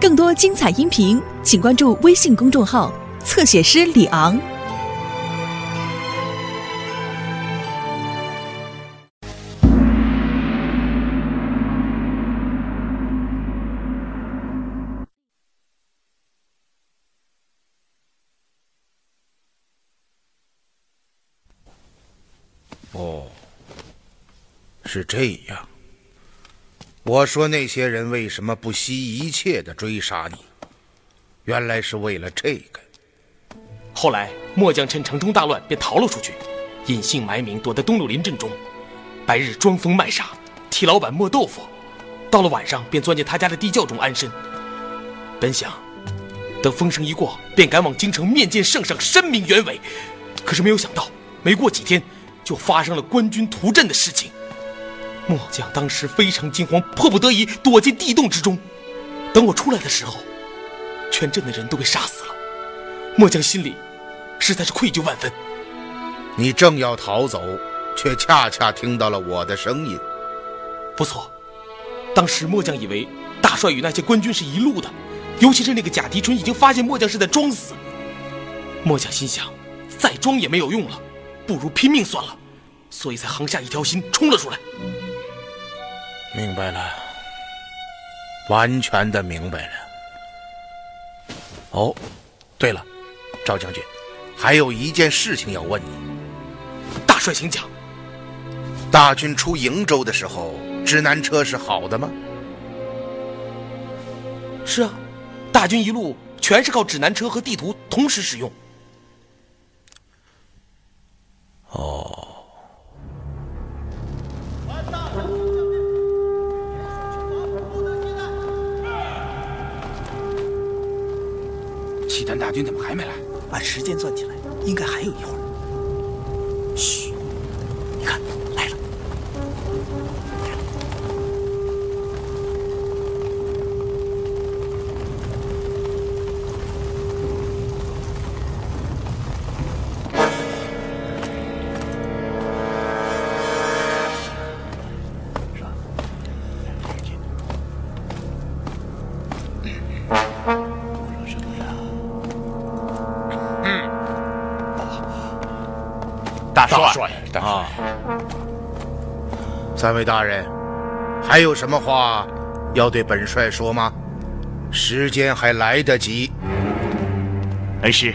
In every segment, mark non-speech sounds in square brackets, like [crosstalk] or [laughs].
更多精彩音频，请关注微信公众号“侧写师李昂”。哦，是这样。我说那些人为什么不惜一切的追杀你？原来是为了这个。后来末将趁城中大乱，便逃了出去，隐姓埋名，躲在东柳林镇中，白日装疯卖傻，替老板磨豆腐；到了晚上，便钻进他家的地窖中安身。本想等风声一过，便赶往京城面见圣上，申明原委。可是没有想到，没过几天，就发生了官军屠镇的事情。末将当时非常惊慌，迫不得已躲进地洞之中。等我出来的时候，全镇的人都被杀死了。末将心里实在是愧疚万分。你正要逃走，却恰恰听到了我的声音。不错，当时末将以为大帅与那些官军是一路的，尤其是那个贾迪春已经发现末将是在装死。末将心想，再装也没有用了，不如拼命算了，所以才横下一条心冲了出来。明白了，完全的明白了。哦，对了，赵将军，还有一件事情要问你。大帅，请讲。大军出瀛州的时候，指南车是好的吗？是啊，大军一路全是靠指南车和地图同时使用。契丹大军怎么还没来？按时间算起来，应该还有一会儿。嘘，大帅，大帅啊！三位大人，还有什么话要对本帅说吗？时间还来得及。恩师，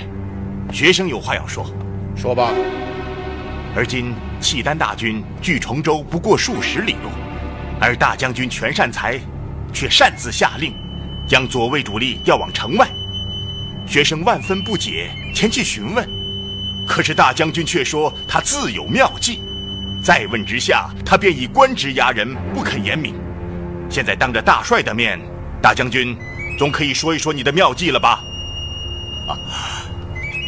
学生有话要说。说吧。而今契丹大军距崇州不过数十里路，而大将军全善才却擅自下令，将左卫主力调往城外。学生万分不解，前去询问。可是大将军却说他自有妙计，再问之下，他便以官职压人，不肯言明。现在当着大帅的面，大将军总可以说一说你的妙计了吧？啊，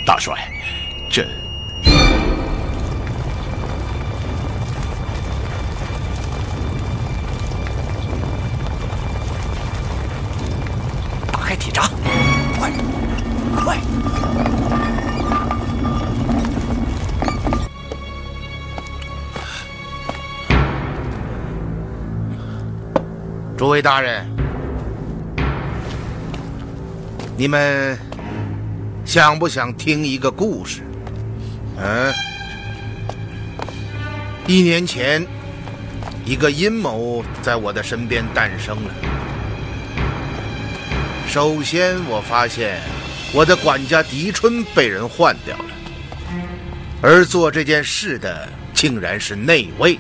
大帅，诸位大人，你们想不想听一个故事？嗯，一年前，一个阴谋在我的身边诞生了。首先，我发现我的管家狄春被人换掉了，而做这件事的竟然是内卫，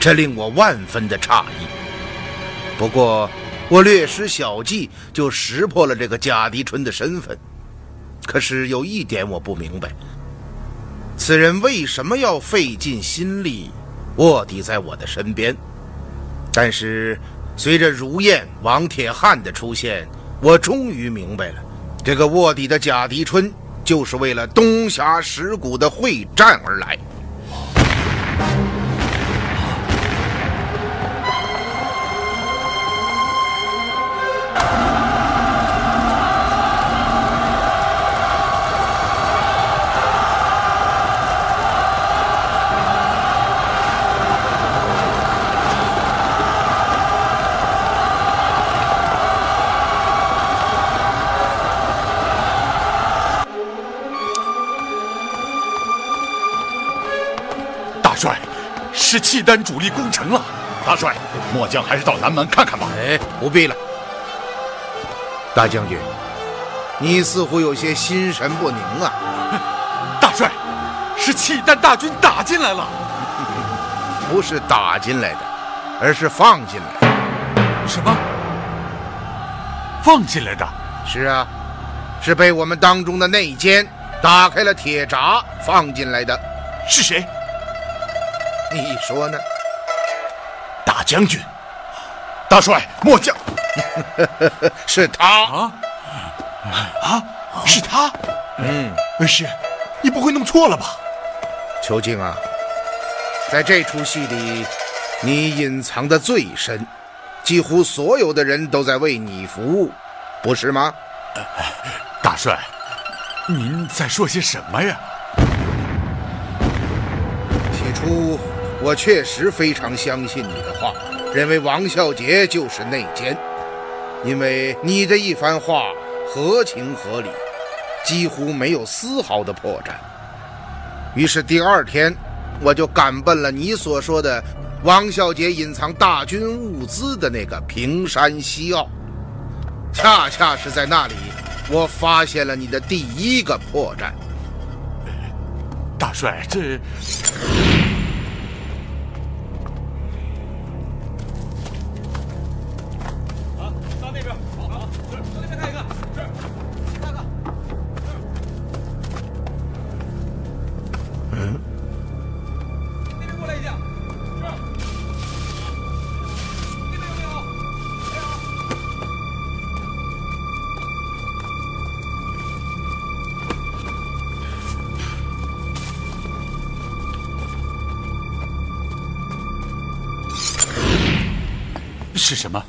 这令我万分的诧异。不过，我略施小计就识破了这个贾迪春的身份。可是有一点我不明白：此人为什么要费尽心力卧底在我的身边？但是，随着如燕、王铁汉的出现，我终于明白了，这个卧底的贾迪春就是为了东峡石谷的会战而来。是契丹主力攻城了。大帅，末将还是到南门看看吧。哎，不必了。大将军，你似乎有些心神不宁啊。大帅，是契丹大军打进来了。[laughs] 不是打进来的，而是放进来。什么？放进来的？是啊，是被我们当中的内奸打开了铁闸放进来的。是谁？你说呢？大将军，大帅，末将 [laughs] 是他啊啊！是他？嗯，是，你不会弄错了吧？邱静啊，在这出戏里，你隐藏的最深，几乎所有的人都在为你服务，不是吗？大帅，您在说些什么呀？起初。我确实非常相信你的话，认为王孝杰就是内奸，因为你的一番话合情合理，几乎没有丝毫的破绽。于是第二天，我就赶奔了你所说的王孝杰隐藏大军物资的那个平山西坳，恰恰是在那里，我发现了你的第一个破绽。大帅，这。是什么？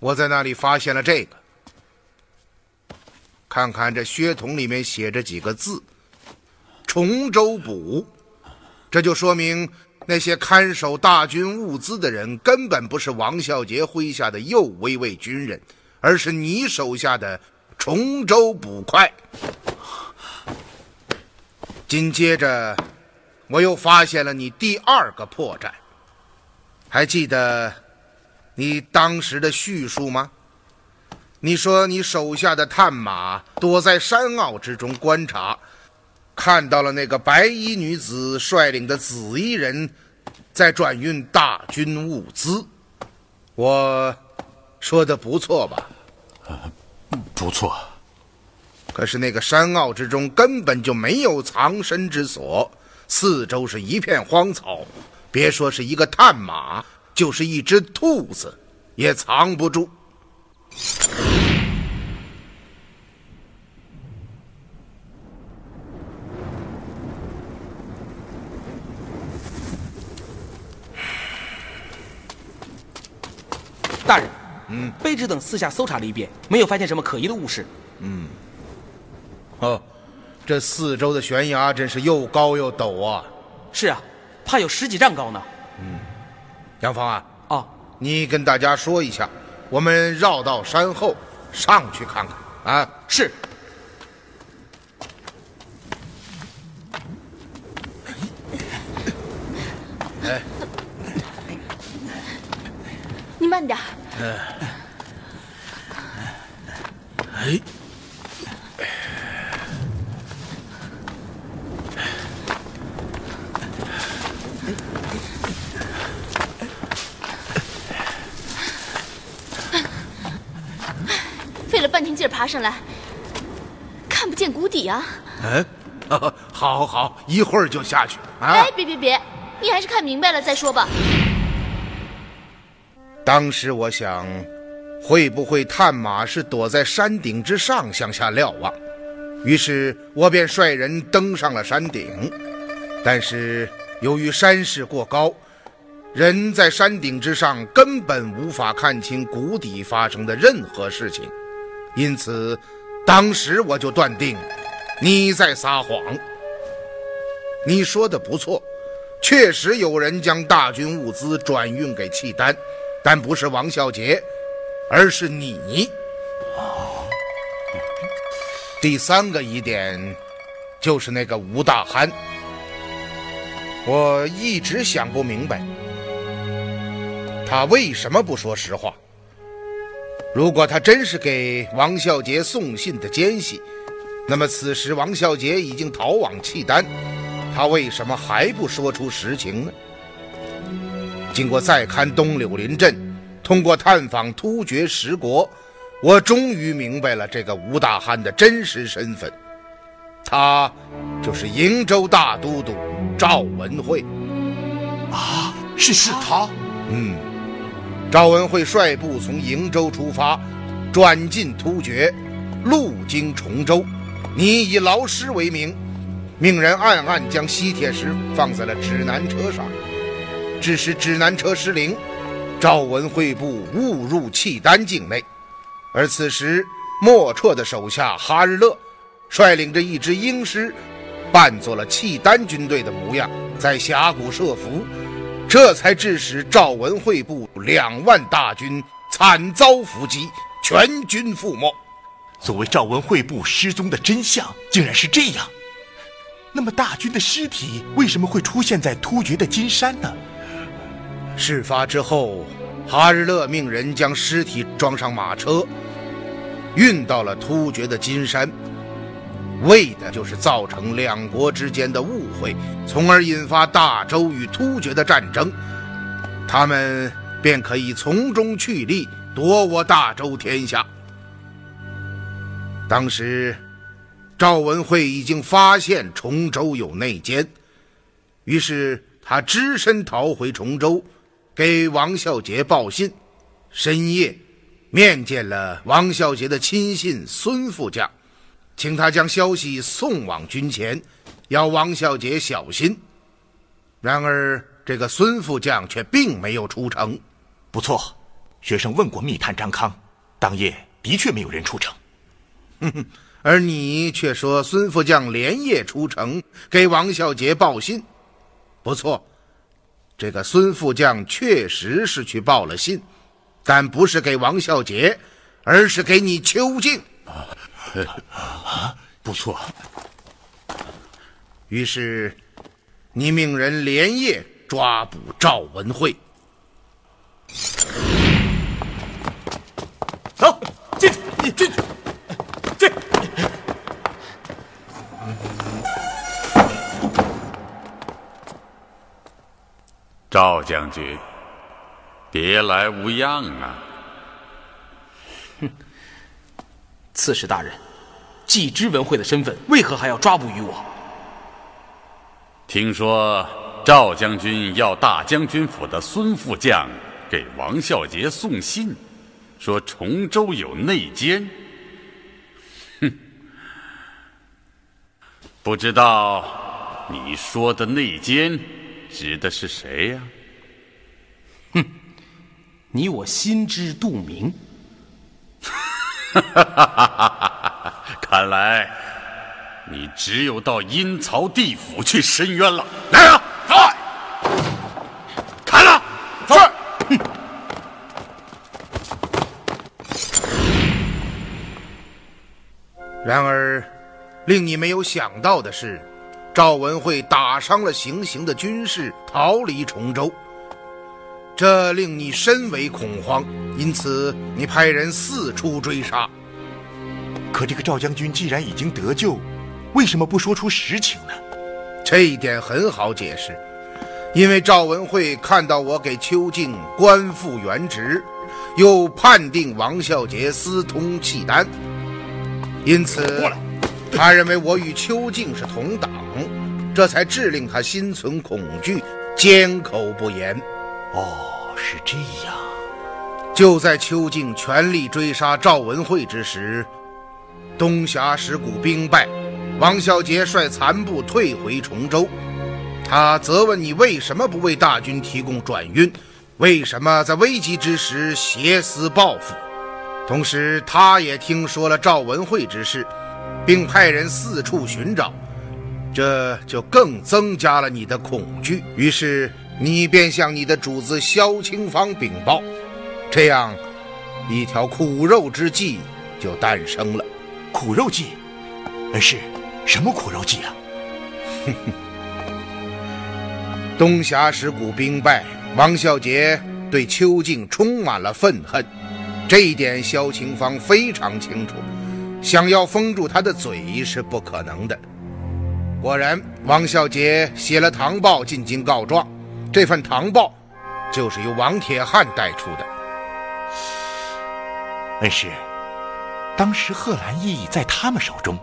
我在那里发现了这个。看看这血筒里面写着几个字：“崇州补”，这就说明那些看守大军物资的人根本不是王孝杰麾下的右威卫军人，而是你手下的崇州捕快。紧接着，我又发现了你第二个破绽。还记得你当时的叙述吗？你说你手下的探马躲在山坳之中观察，看到了那个白衣女子率领的紫衣人，在转运大军物资。我说的不错吧？不错。可是那个山坳之中根本就没有藏身之所，四周是一片荒草，别说是一个探马，就是一只兔子也藏不住。大人，嗯，卑职等四下搜查了一遍，没有发现什么可疑的物事。嗯。哦，这四周的悬崖真是又高又陡啊！是啊，怕有十几丈高呢。嗯，杨芳啊，哦，你跟大家说一下，我们绕到山后上去看看啊。是。哎，你慢点。哎。半天劲儿爬上来，看不见谷底啊！嗯，好，好，好，一会儿就下去。哎，别别别，你还是看明白了再说吧。当时我想，会不会探马是躲在山顶之上向下瞭望？于是我便率人登上了山顶。但是由于山势过高，人在山顶之上根本无法看清谷底发生的任何事情。因此，当时我就断定你在撒谎。你说的不错，确实有人将大军物资转运给契丹，但不是王孝杰，而是你。第三个疑点就是那个吴大憨，我一直想不明白，他为什么不说实话。如果他真是给王孝杰送信的奸细，那么此时王孝杰已经逃往契丹，他为什么还不说出实情呢？经过再勘东柳林镇，通过探访突厥十国，我终于明白了这个吴大憨的真实身份，他就是瀛州大都督赵文慧。啊，是是他？嗯。赵文慧率部从瀛州出发，转进突厥，路经崇州。你以劳师为名，命人暗暗将吸铁石放在了指南车上，致使指南车失灵，赵文慧部误入契丹境内。而此时，莫绰的手下哈日勒率领着一支鹰师，扮作了契丹军队的模样，在峡谷设伏。这才致使赵文慧部两万大军惨遭伏击，全军覆没。所谓赵文慧部失踪的真相，竟然是这样。那么大军的尸体为什么会出现在突厥的金山呢？事发之后，哈日勒命人将尸体装上马车，运到了突厥的金山。为的就是造成两国之间的误会，从而引发大周与突厥的战争，他们便可以从中去利，夺我大周天下。当时，赵文慧已经发现崇州有内奸，于是他只身逃回崇州，给王孝杰报信，深夜面见了王孝杰的亲信孙副将。请他将消息送往军前，要王孝杰小心。然而，这个孙副将却并没有出城。不错，学生问过密探张康，当夜的确没有人出城。哼哼，而你却说孙副将连夜出城给王孝杰报信。不错，这个孙副将确实是去报了信，但不是给王孝杰，而是给你邱静。啊，[laughs] 不错。于是，你命人连夜抓捕赵文慧。走，进去，进去，进。赵将军，别来无恙啊！刺史大人。既知文慧的身份，为何还要抓捕于我？听说赵将军要大将军府的孙副将给王孝杰送信，说崇州有内奸。哼，不知道你说的内奸指的是谁呀？哼，你我心知肚明。哈哈哈哈哈！看来，你只有到阴曹地府去申冤了。来啊，在，砍了，是。然而，令你没有想到的是，赵文慧打伤了行刑的军士，逃离崇州，这令你深为恐慌，因此你派人四处追杀。可这个赵将军既然已经得救，为什么不说出实情呢？这一点很好解释，因为赵文慧看到我给邱静官复原职，又判定王孝杰私通契丹，因此他认为我与邱静是同党，这才致令他心存恐惧，缄口不言。哦，是这样。就在邱静全力追杀赵文慧之时。东峡石谷兵败，王孝杰率残部退回崇州。他责问你为什么不为大军提供转运，为什么在危急之时挟私报复。同时，他也听说了赵文慧之事，并派人四处寻找，这就更增加了你的恐惧。于是，你便向你的主子萧清芳禀报，这样，一条苦肉之计就诞生了。苦肉计，是什么苦肉计啊？哼 [laughs] 哼东峡石谷兵败，王孝杰对邱静充满了愤恨，这一点萧清芳非常清楚。想要封住他的嘴是不可能的。果然，王孝杰写了唐报进京告状，这份唐报就是由王铁汉带出的。恩师，当时贺兰义在他们手中。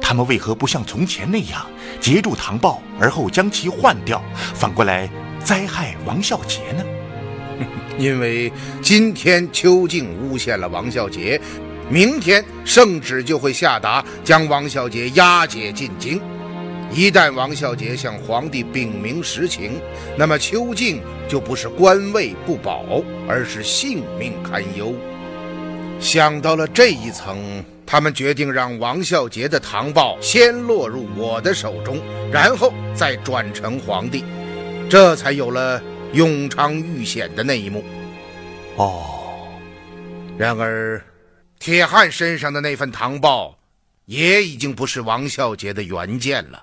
他们为何不像从前那样截住唐报，而后将其换掉，反过来灾害王孝杰呢？[laughs] 因为今天邱静诬陷了王孝杰，明天圣旨就会下达将王孝杰押解进京。一旦王孝杰向皇帝禀明实情，那么邱静就不是官位不保，而是性命堪忧。想到了这一层。他们决定让王孝杰的唐报先落入我的手中，然后再转成皇帝，这才有了永昌遇险的那一幕。哦，然而，铁汉身上的那份唐报，也已经不是王孝杰的原件了。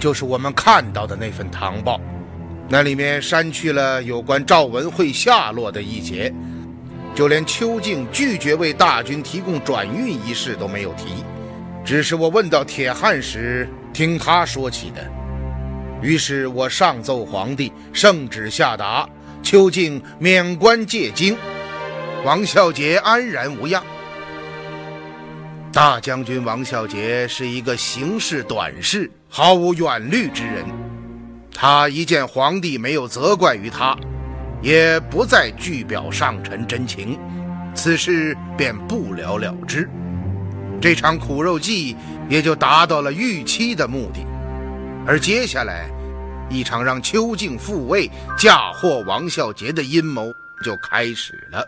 就是我们看到的那份唐报，那里面删去了有关赵文慧下落的一节，就连邱静拒绝为大军提供转运一事都没有提，只是我问到铁汉时听他说起的。于是我上奏皇帝，圣旨下达，邱静免官借京，王孝杰安然无恙。大将军王孝杰是一个行事短视。毫无远虑之人，他一见皇帝没有责怪于他，也不再具表上臣真情，此事便不了了之。这场苦肉计也就达到了预期的目的。而接下来，一场让邱静复位、嫁祸王孝杰的阴谋就开始了。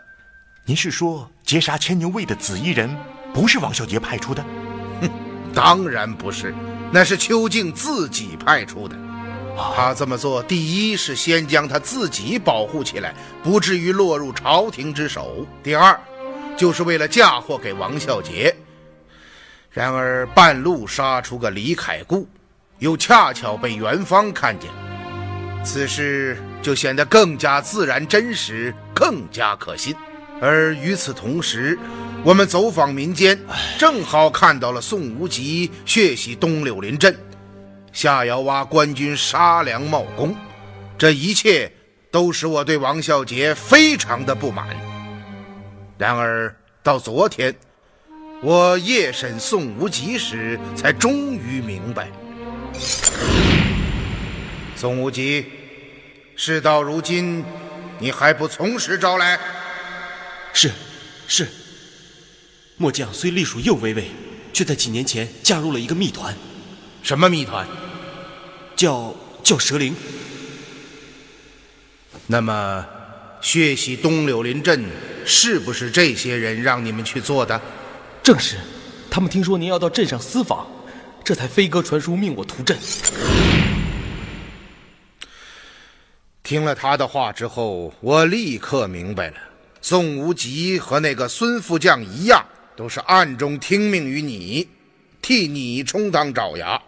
您是说，劫杀牵牛卫的紫衣人不是王孝杰派出的？哼，当然不是。那是邱静自己派出的，他这么做，第一是先将他自己保护起来，不至于落入朝廷之手；第二，就是为了嫁祸给王孝杰。然而半路杀出个李凯固，又恰巧被元芳看见，此事就显得更加自然真实，更加可信。而与此同时，我们走访民间，正好看到了宋无极血洗东柳林镇，下窑洼官军杀粮冒功，这一切都使我对王孝杰非常的不满。然而到昨天，我夜审宋无极时，才终于明白，宋无极，事到如今，你还不从实招来？是，是。末将虽隶属右卫卫，却在几年前加入了一个密团。什么密团？叫叫蛇灵。那么，血洗东柳林镇，是不是这些人让你们去做的？正是。他们听说您要到镇上私访，这才飞鸽传书，命我屠镇。听了他的话之后，我立刻明白了。宋无极和那个孙副将一样，都是暗中听命于你，替你充当爪牙。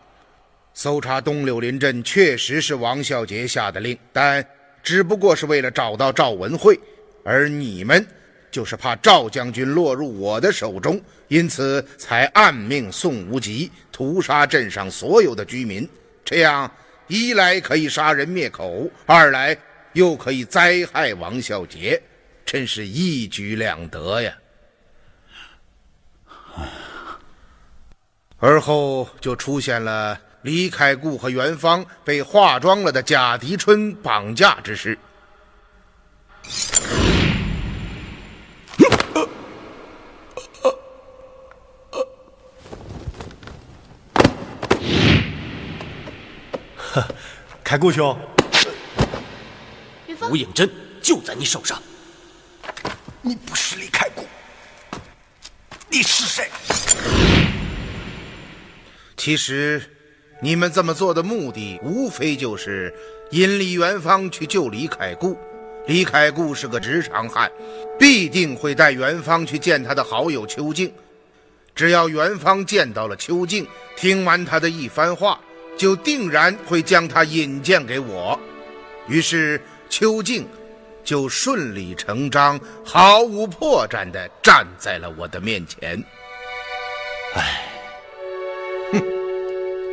搜查东柳林镇确实是王孝杰下的令，但只不过是为了找到赵文慧，而你们就是怕赵将军落入我的手中，因此才暗命宋无极屠杀镇上所有的居民。这样一来可以杀人灭口，二来又可以灾害王孝杰，真是一举两得呀！而后就出现了李开固和元芳被化妆了的贾迪春绑架之事。开固兄，元芳吴，影真就在你手上。你不是李开固，你是谁？其实，你们这么做的目的，无非就是引李元芳去救李凯固。李凯固是个直肠汉，必定会带元芳去见他的好友邱静。只要元芳见到了邱静，听完他的一番话，就定然会将他引荐给我。于是，邱静就顺理成章、毫无破绽地站在了我的面前。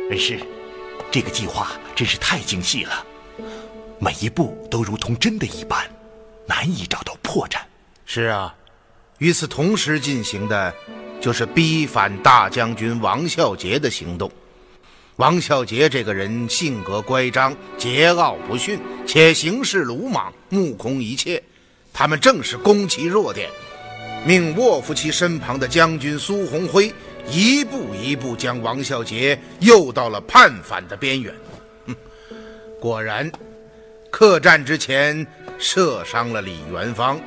恩师，这个计划真是太精细了，每一步都如同真的一般，难以找到破绽。是啊，与此同时进行的，就是逼反大将军王孝杰的行动。王孝杰这个人性格乖张、桀骜不驯，且行事鲁莽、目空一切。他们正是攻其弱点，命卧伏其身旁的将军苏鸿辉一步一步将王孝杰诱到了叛反的边缘。哼，果然，客栈之前射伤了李元芳，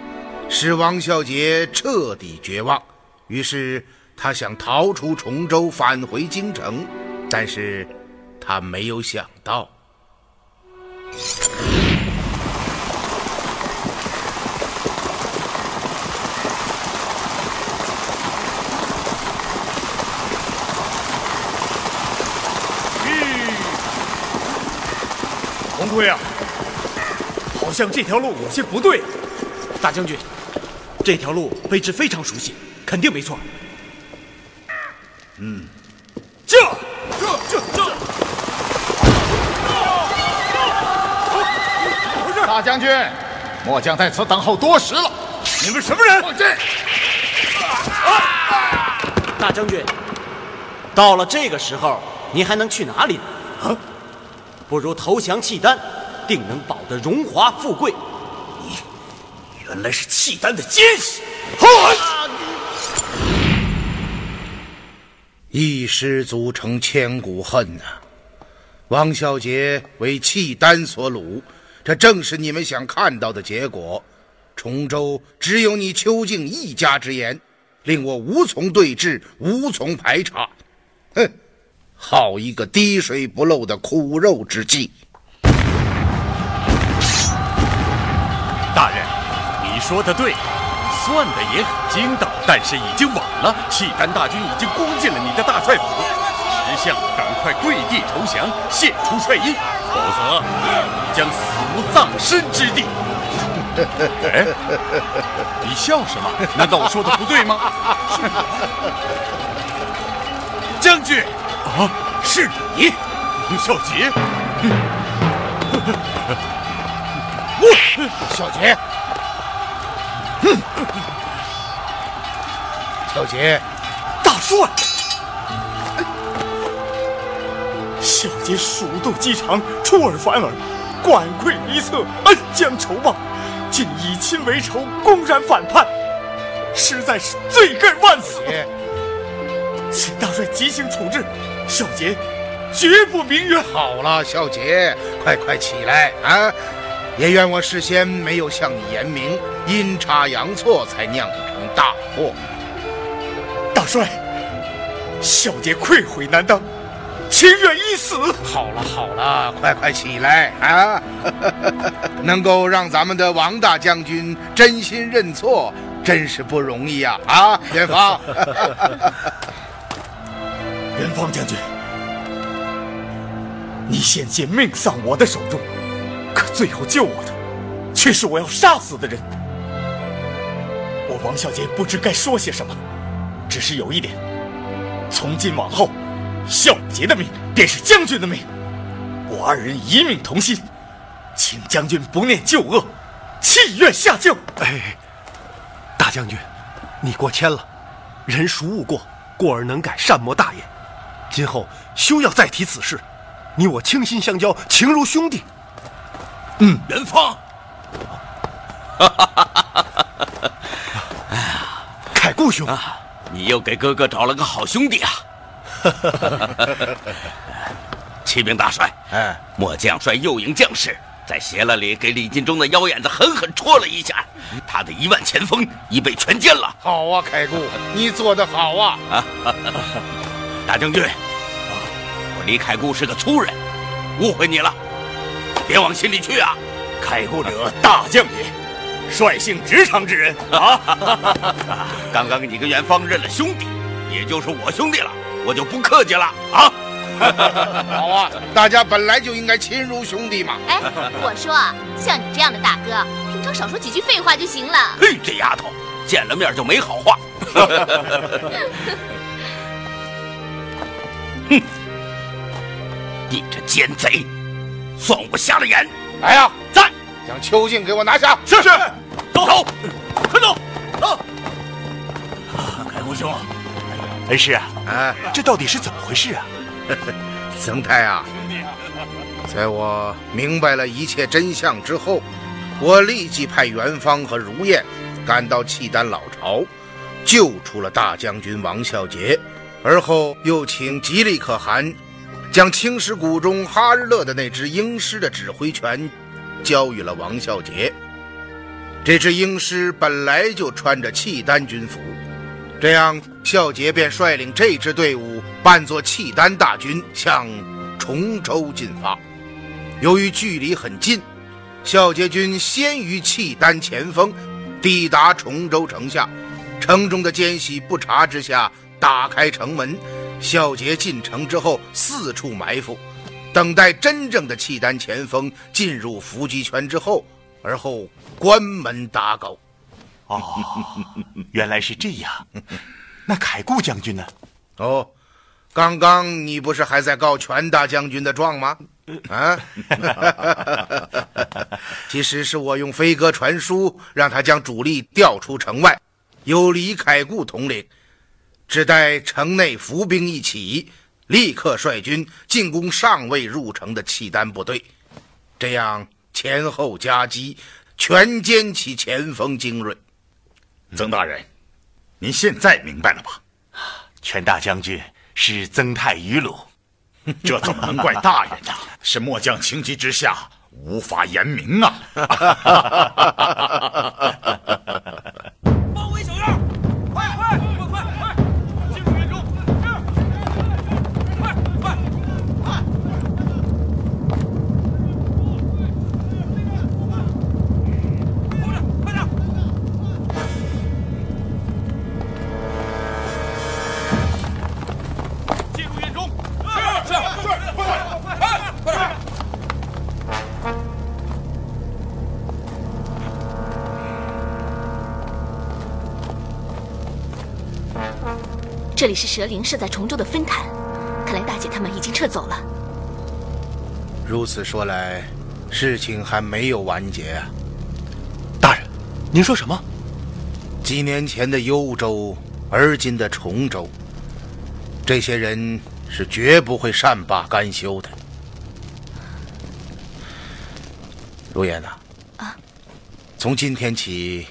使王孝杰彻底绝望。于是他想逃出崇州，返回京城，但是他没有想到。红辉啊，好像这条路有些不对。大将军，这条路卑职非常熟悉，肯定没错。嗯这这这！大将军，末将在此等候多时了。你们什么人？放箭！大将军，到了这个时候，你还能去哪里呢？啊，不如投降契丹，定能保得荣华富贵。你原来是契丹的奸细！一失足成千古恨呐、王孝杰为契丹所掳，这正是你们想看到的结果。崇州只有你邱静一家之言，令我无从对峙，无从排查。哼，好一个滴水不漏的苦肉之计！大人，你说的对，算的也很精到，但是已经晚了。契丹大军已经攻进了你的大帅府，相赶快跪地投降，献出帅印，否则你将死无葬身之地。哎，你笑什么？难道我说的不对吗？将军，啊，是你！小杰，小杰，哼，孝杰，大帅，小杰鼠斗鸡肠，出尔反尔，管窥一侧，恩将仇报，竟以亲为仇，公然反叛，实在是罪该万死。杰，请大帅即行处置，小杰绝不鸣冤。好了，小杰，快快起来啊！也怨我事先没有向你言明，阴差阳错才酿成大祸。大帅，小杰愧悔难当，情愿一死。好了好了，快快起来啊！[laughs] 能够让咱们的王大将军真心认错，真是不容易啊！啊，元芳，[laughs] 元芳将军，你险些命丧我的手中，可最后救我的，却是我要杀死的人。我我王小杰不知该说些什么，只是有一点：从今往后，孝杰的命便是将军的命，我二人一命同心，请将军不念旧恶，弃怨下救。哎，大将军，你过谦了，人孰无过？过而能改，善莫大焉。今后休要再提此事，你我倾心相交，情如兄弟。嗯，元芳。哈哈哈哈哈！哎呀，凯固兄啊，你又给哥哥找了个好兄弟啊！[laughs] 启禀大帅，哎，末将率右营将士在斜了里给李进忠的腰眼子狠狠戳了一下，他的一万前锋已被全歼了。好啊，凯固，你做得好啊！啊，[laughs] 大将军，我李凯固是个粗人，误会你了，别往心里去啊！凯固者大将也。率性直肠之人啊！[laughs] 刚刚你跟元芳认了兄弟，也就是我兄弟了，我就不客气了啊！[laughs] 好啊，大家本来就应该亲如兄弟嘛。哎，我说像你这样的大哥，平常少说几句废话就行了。嘿，这丫头，见了面就没好话。[laughs] 哼，你这奸贼，算我瞎了眼！来呀，在。将邱静给我拿下！是是，走走，快走走。开国兄，恩师啊，哎，这到底是怎么回事啊？[laughs] 曾太啊，在我明白了一切真相之后，我立即派元芳和如燕赶到契丹老巢，救出了大将军王孝杰，而后又请吉利可汗将青石谷中哈日勒的那只鹰狮的指挥权。交予了王孝杰。这只鹰狮本来就穿着契丹军服，这样孝杰便率领这支队伍扮作契丹大军向崇州进发。由于距离很近，孝杰军先于契丹前锋抵达崇州城下，城中的奸细不察之下打开城门，孝杰进城之后四处埋伏。等待真正的契丹前锋进入伏击圈之后，而后关门打狗。哦，原来是这样。那凯固将军呢？哦，刚刚你不是还在告全大将军的状吗？啊，[laughs] 其实是我用飞鸽传书，让他将主力调出城外，由李凯固统领，只待城内伏兵一起。立刻率军进攻尚未入城的契丹部队，这样前后夹击，全歼其前锋精锐。曾大人，您现在明白了吧？全大将军是曾太愚鲁，[laughs] 这怎么能怪大人呢？是末将情急之下无法言明啊！[laughs] 是蛇灵设在崇州的分坛，看来大姐他们已经撤走了。如此说来，事情还没有完结啊！大人，您说什么？几年前的幽州，而今的崇州，这些人是绝不会善罢甘休的。如烟呐，啊，从今天起，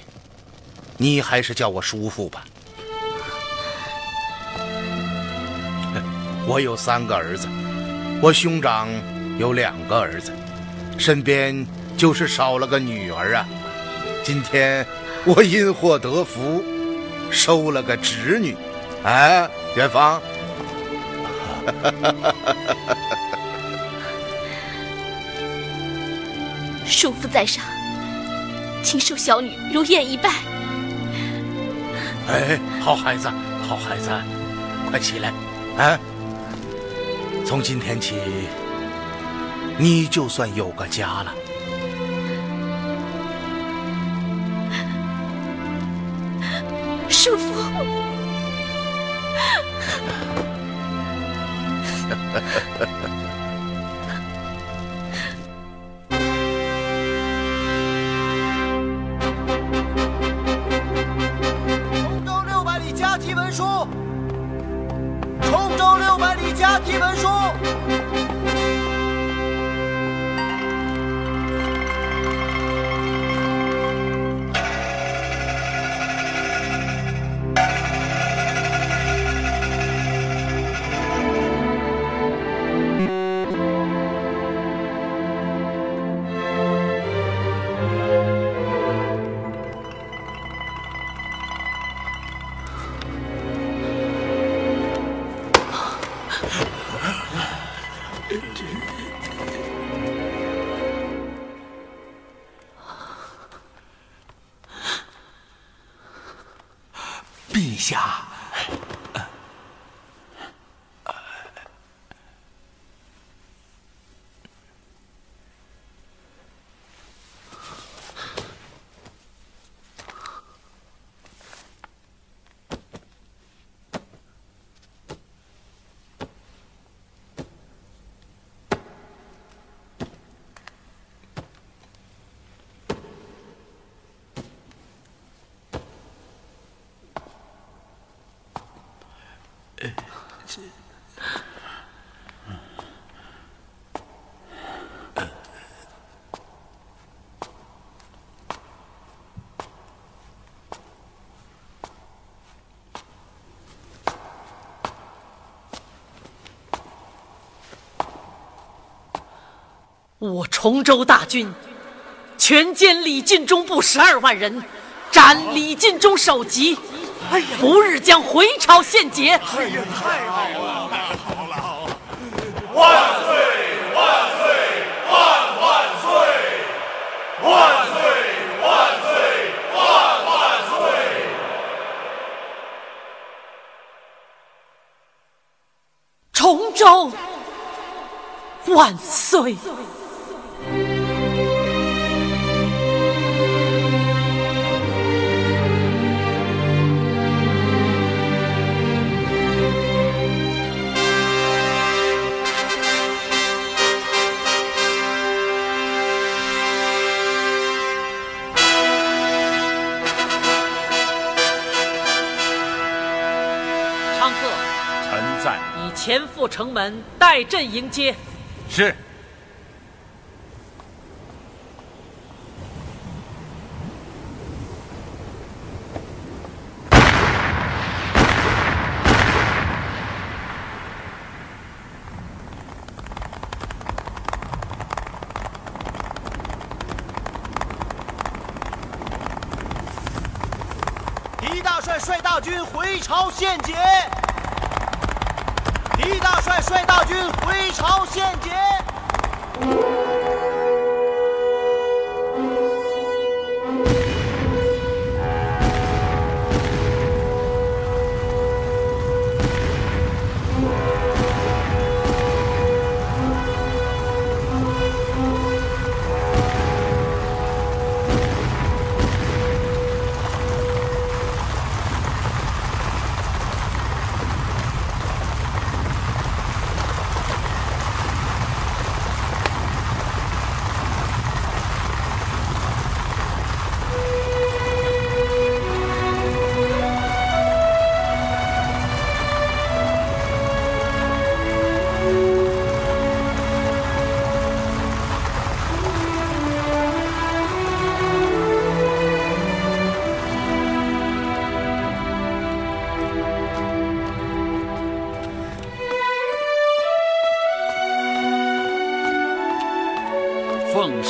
你还是叫我叔父吧。我有三个儿子，我兄长有两个儿子，身边就是少了个女儿啊。今天我因祸得福，收了个侄女，哎，元芳。[laughs] 叔父在上，请受小女如燕一拜。哎，好孩子，好孩子，快起来，啊！从今天起，你就算有个家了。陛下，我崇州大军全歼李进忠部十二万人，斩李进忠首级，不日将回朝献捷。哎呀，太好了，太好了！万岁！万岁！万万岁！万岁！万岁！万万岁！崇州万岁！昌鹤，臣在。你前赴城门，待朕迎接。是。狄大帅率大军回朝献捷。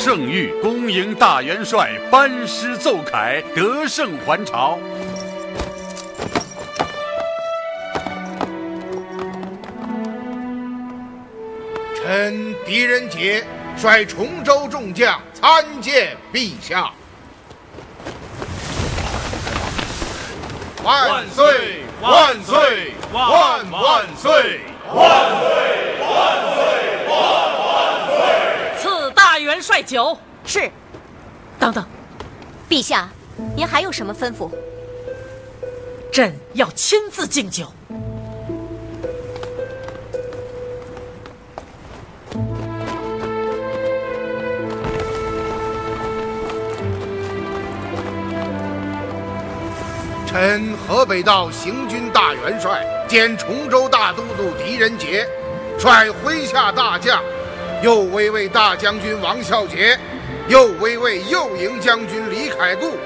圣谕，恭迎大元帅班师奏凯，得胜还朝。臣狄仁杰率崇州众将参见陛下。万岁！万岁！万万岁！万岁！万岁！万万岁！赐大元帅酒。是。等等，陛下，您还有什么吩咐？朕要亲自敬酒。臣河北道行军大元帅兼崇州大都督狄仁杰，率麾下大将，右威卫大将军王孝杰，右威卫右营将军李凯固，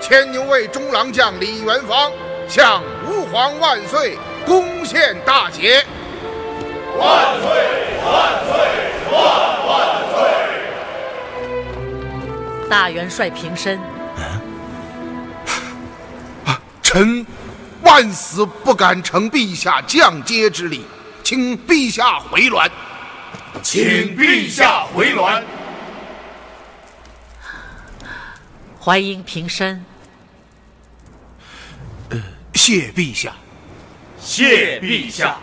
牵牛卫中郎将李元芳，向吾皇万岁攻陷大捷。万岁！万岁！万万岁！大元帅平身。臣万死不敢承陛下降阶之礼，请陛下回銮。请陛下回銮。淮阴平身。呃，谢陛下。谢陛下。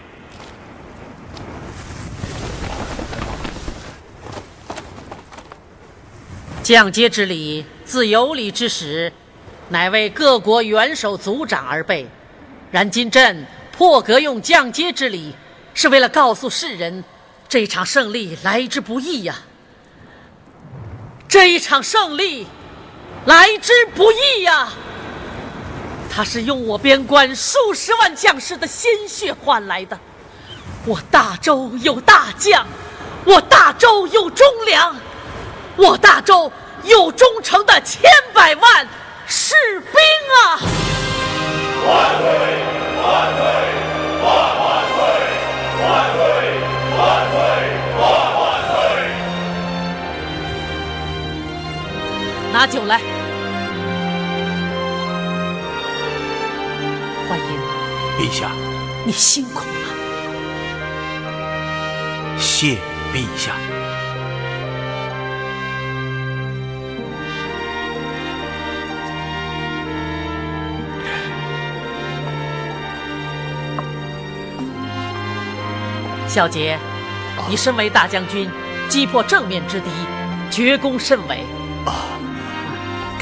降阶之礼，自有礼之始。乃为各国元首族长而备，然今朕破格用降阶之礼，是为了告诉世人，这场胜利来之不易呀！这一场胜利来之不易呀！它是用我边关数十万将士的鲜血换来的。我大周有大将，我大周有忠良，我大周有忠诚的千百万。士兵啊！万岁！万岁！万拿酒来。欢迎陛下，你辛苦了。谢陛下。小杰，你身为大将军，击破正面之敌，绝功甚伟。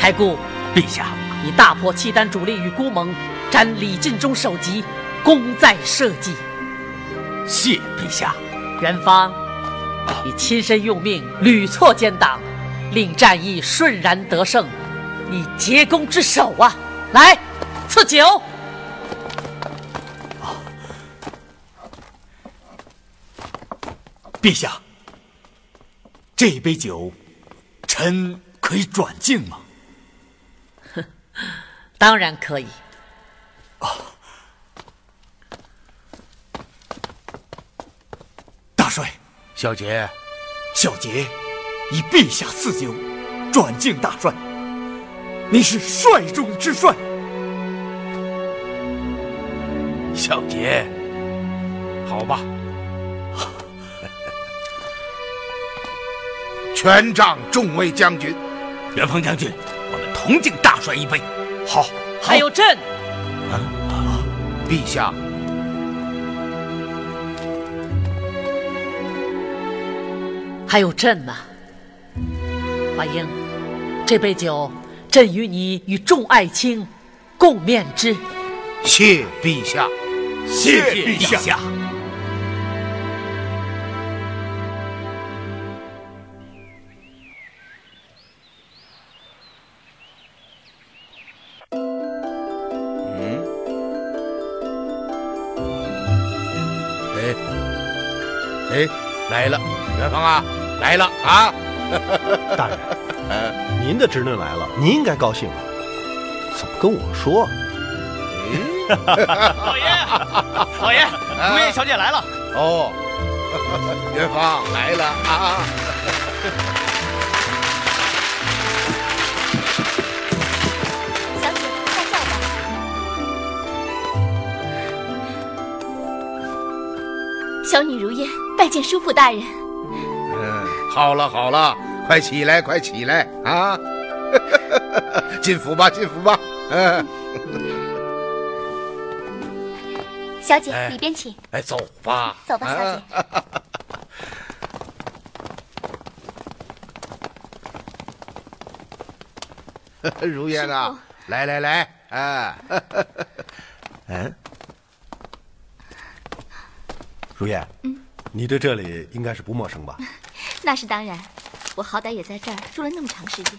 啊！开固，陛下，你大破契丹主力与孤盟，斩李尽忠首级，功在社稷。谢陛下。元芳，你亲身用命，屡挫奸党，令战役顺然得胜，你结功之首啊！来，赐酒。陛下，这杯酒，臣可以转敬吗？哼，当然可以。啊，大帅，小杰，小杰，以陛下赐酒，转敬大帅。你是帅中之帅。小杰，好吧。[laughs] 权仗众位将军，元丰将军，我们同敬大帅一杯。好，还有朕。啊，陛下，还有朕呢。华英，这杯酒，朕与你与众爱卿共面之。谢陛下，谢陛下。来了，元芳啊，来了啊！[laughs] 大人，[laughs] 您的侄女来了，您应该高兴啊，怎么跟我说？[laughs] 老爷，老爷，如燕小姐来了。哦，元芳来了啊！小女如烟。拜见叔父大人。嗯，好了好了，快起来快起来啊！[laughs] 进府吧进府吧。嗯。小姐，里边请。哎，走吧。走吧，小姐。[laughs] 如烟啊，来来来，啊。[laughs] 嗯。如烟。嗯。你对这里应该是不陌生吧？[laughs] 那是当然，我好歹也在这儿住了那么长时间。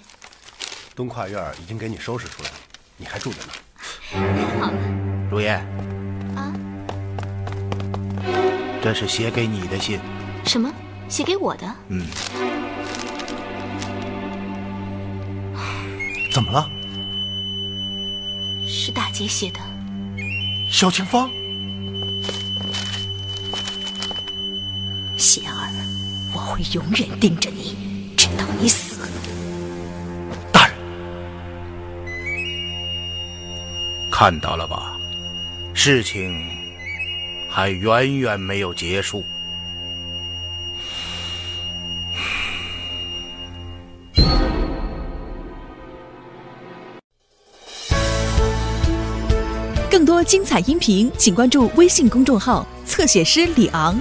东跨院已经给你收拾出来了，你还住着呢。太 [laughs] 好了，如烟。啊？这是写给你的信。什么？写给我的？嗯。怎么了？是大姐写的。萧清芳。会永远盯着你，直到你死。大人，看到了吧？事情还远远没有结束。更多精彩音频，请关注微信公众号“侧写师李昂”。